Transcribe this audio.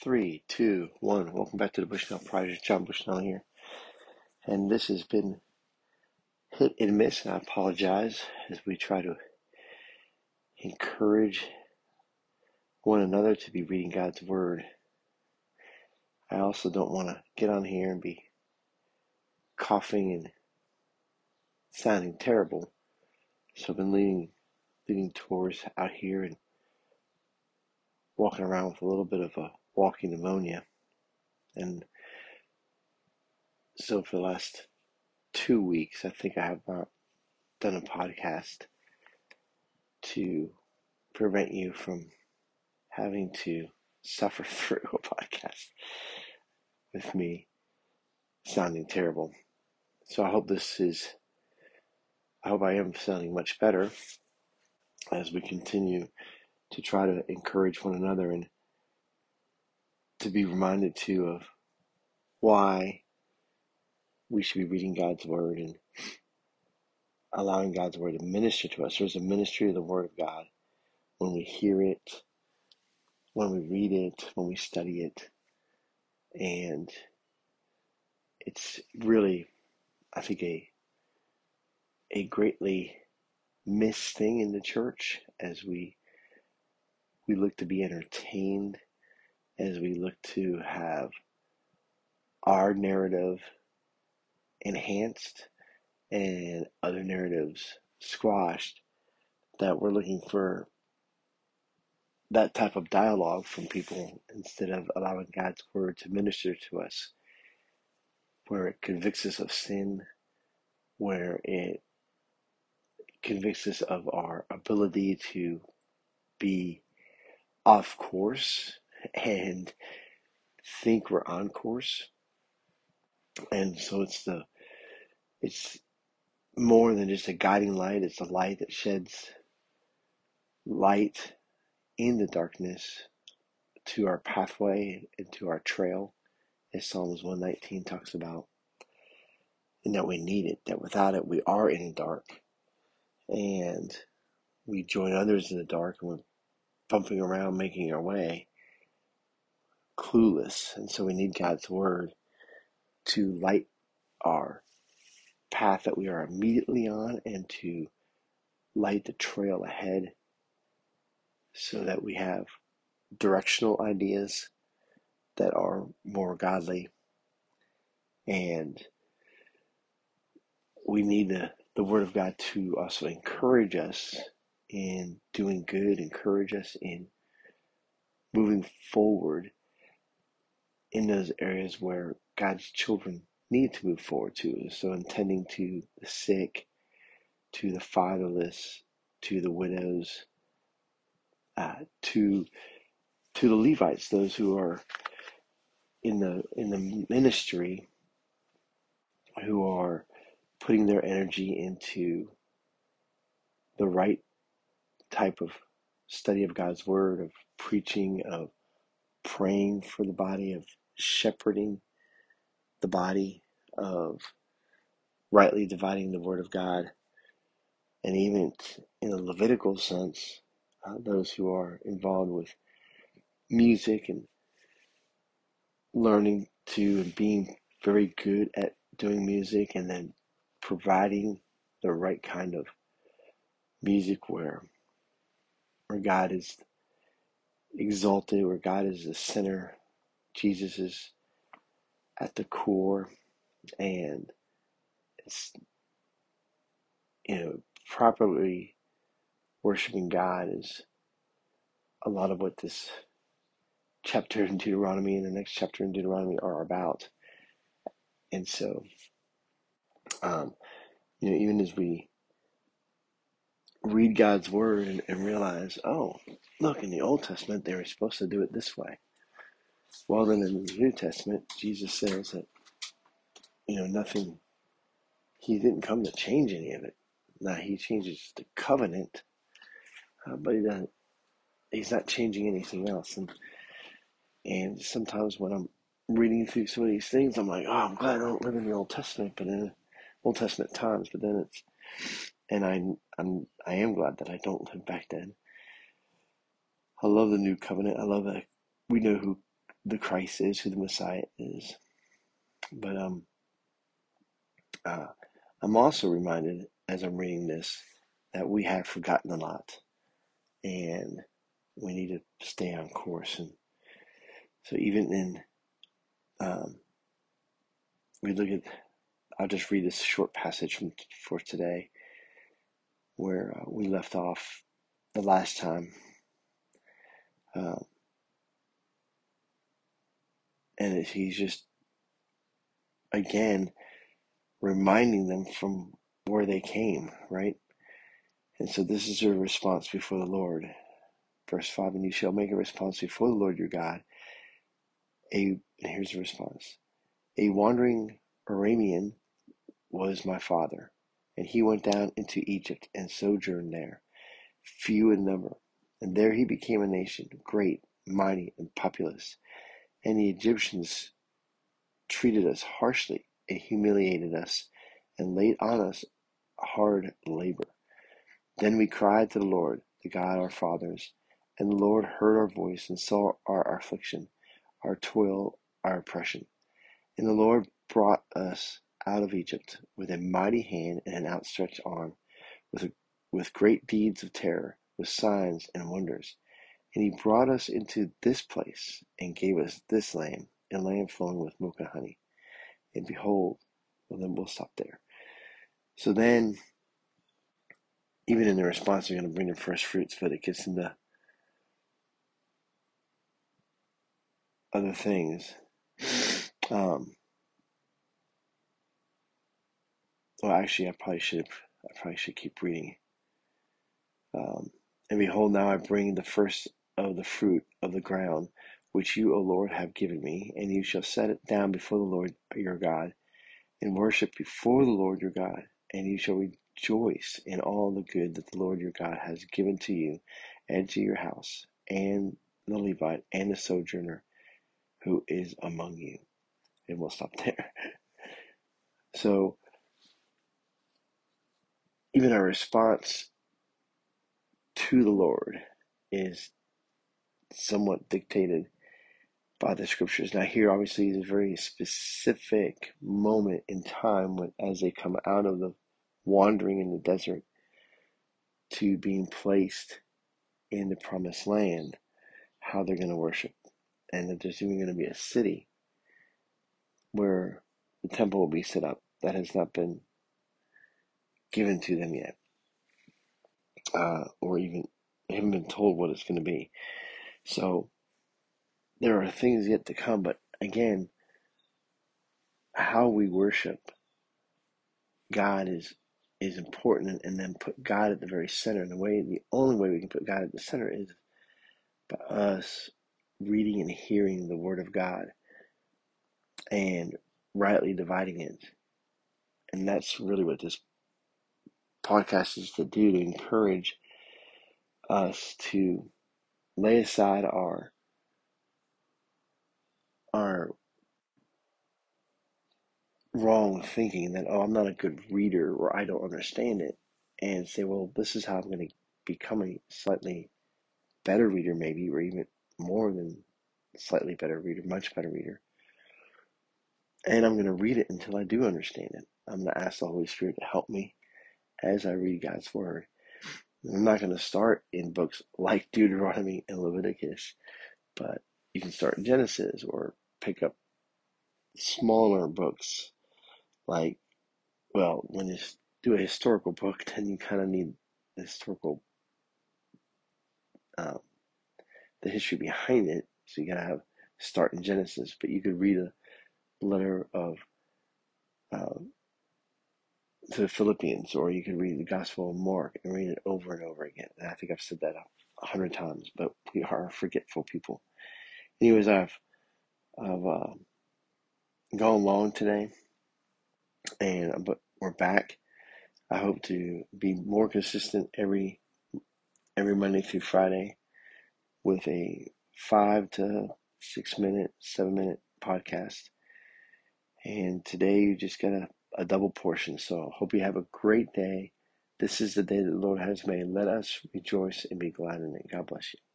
Three, two, one. Welcome back to the Bushnell Project. John Bushnell here. And this has been hit and miss, and I apologize as we try to encourage one another to be reading God's Word. I also don't want to get on here and be coughing and sounding terrible. So I've been leading, leading tours out here and walking around with a little bit of a walking pneumonia. And so for the last two weeks, I think I have not done a podcast to prevent you from having to suffer through a podcast with me sounding terrible. So I hope this is, I hope I am sounding much better as we continue to try to encourage one another and to be reminded too of why we should be reading God's Word and allowing God's Word to minister to us. There's a ministry of the Word of God when we hear it, when we read it, when we study it. And it's really, I think, a, a greatly missed thing in the church as we we look to be entertained as we look to have our narrative enhanced and other narratives squashed, that we're looking for that type of dialogue from people instead of allowing God's word to minister to us, where it convicts us of sin, where it convicts us of our ability to be off course and think we're on course. And so it's the it's more than just a guiding light, it's a light that sheds light in the darkness to our pathway and to our trail, as Psalms 119 talks about. And that we need it, that without it we are in the dark. And we join others in the dark and we're bumping around making our way clueless. And so we need God's word to light our path that we are immediately on and to light the trail ahead so that we have directional ideas that are more godly. And we need the, the Word of God to also encourage us in doing good, encourage us in moving forward in those areas where God's children need to move forward to. So, intending to the sick, to the fatherless, to the widows, uh, to to the Levites, those who are in the in the ministry, who are putting their energy into the right type of study of God's word, of preaching, of praying for the body, of shepherding the body, of rightly dividing the word of God, and even in a Levitical sense, uh, those who are involved with music and learning to and being very good at doing music and then providing the right kind of music where where God is exalted, where God is the center, Jesus is at the core, and it's you know properly worshiping God is a lot of what this chapter in Deuteronomy and the next chapter in Deuteronomy are about. And so, um, you know, even as we read God's word and, and realize, oh, look, in the Old Testament, they were supposed to do it this way. Well, then in the New Testament, Jesus says that, you know, nothing, he didn't come to change any of it. Now, he changes the covenant, uh, but he doesn't, he's not changing anything else. And, and sometimes when I'm reading through some of these things, I'm like, oh, I'm glad I don't live in the Old Testament, but in Old Testament times, but then it's, and I, I'm, I am glad that I don't live back then. I love the new covenant. I love that we know who the Christ is, who the Messiah is. But um, uh, I'm also reminded as I'm reading this that we have forgotten a lot, and we need to stay on course. And so, even in um, we look at, I'll just read this short passage from for today, where uh, we left off the last time. Uh, and he's just again reminding them from where they came, right? And so this is your response before the Lord. Verse 5 And you shall make a response before the Lord your God. A, here's the response A wandering Aramean was my father, and he went down into Egypt and sojourned there, few in number. And there he became a nation, great, mighty, and populous. And the Egyptians treated us harshly and humiliated us and laid on us hard labor. Then we cried to the Lord, the God our fathers, and the Lord heard our voice and saw our affliction, our toil, our oppression. And the Lord brought us out of Egypt with a mighty hand and an outstretched arm, with, with great deeds of terror, with signs and wonders. And he brought us into this place and gave us this land, a land flowing with milk and honey. And behold, well, then we'll stop there. So then, even in the response, they're going to bring the first fruits, but it gets into other things. Um, well, actually, I probably should. I probably should keep reading. Um, and behold, now I bring the first of the fruit of the ground, which you, O Lord, have given me, and you shall set it down before the Lord your God, and worship before the Lord your God, and you shall rejoice in all the good that the Lord your God has given to you and to your house, and the Levite and the sojourner who is among you. And we'll stop there. So, even our response to the Lord is somewhat dictated by the scriptures. Now, here obviously is a very specific moment in time when, as they come out of the wandering in the desert to being placed in the promised land, how they're going to worship, and that there's even going to be a city where the temple will be set up that has not been given to them yet, uh, or even haven't been told what it's going to be. So there are things yet to come, but again, how we worship God is is important, and then put God at the very center. And the way, the only way we can put God at the center is by us reading and hearing the Word of God and rightly dividing it. And that's really what this podcast is to do to encourage us to lay aside our our wrong thinking that oh I'm not a good reader or I don't understand it and say well this is how I'm going to become a slightly better reader maybe or even more than slightly better reader much better reader. And I'm going to read it until I do understand it. I'm going to ask the Holy Spirit to help me as I read God's word. I'm not going to start in books like Deuteronomy and Leviticus but you can start in Genesis or pick up smaller books. Like well when you do a historical book then you kind of need the historical um, the history behind it. So you gotta have start in genesis but you could read a letter of um, to philippians or you could read the gospel of mark and read it over and over again. And i think i've said that a hundred times but we are forgetful people. Anyways i've i've uh, gone long today and but we're back. I hope to be more consistent every every Monday through Friday with a five to six minute, seven minute podcast. And today you just got a, a double portion. So hope you have a great day. This is the day that the Lord has made. Let us rejoice and be glad in it. God bless you.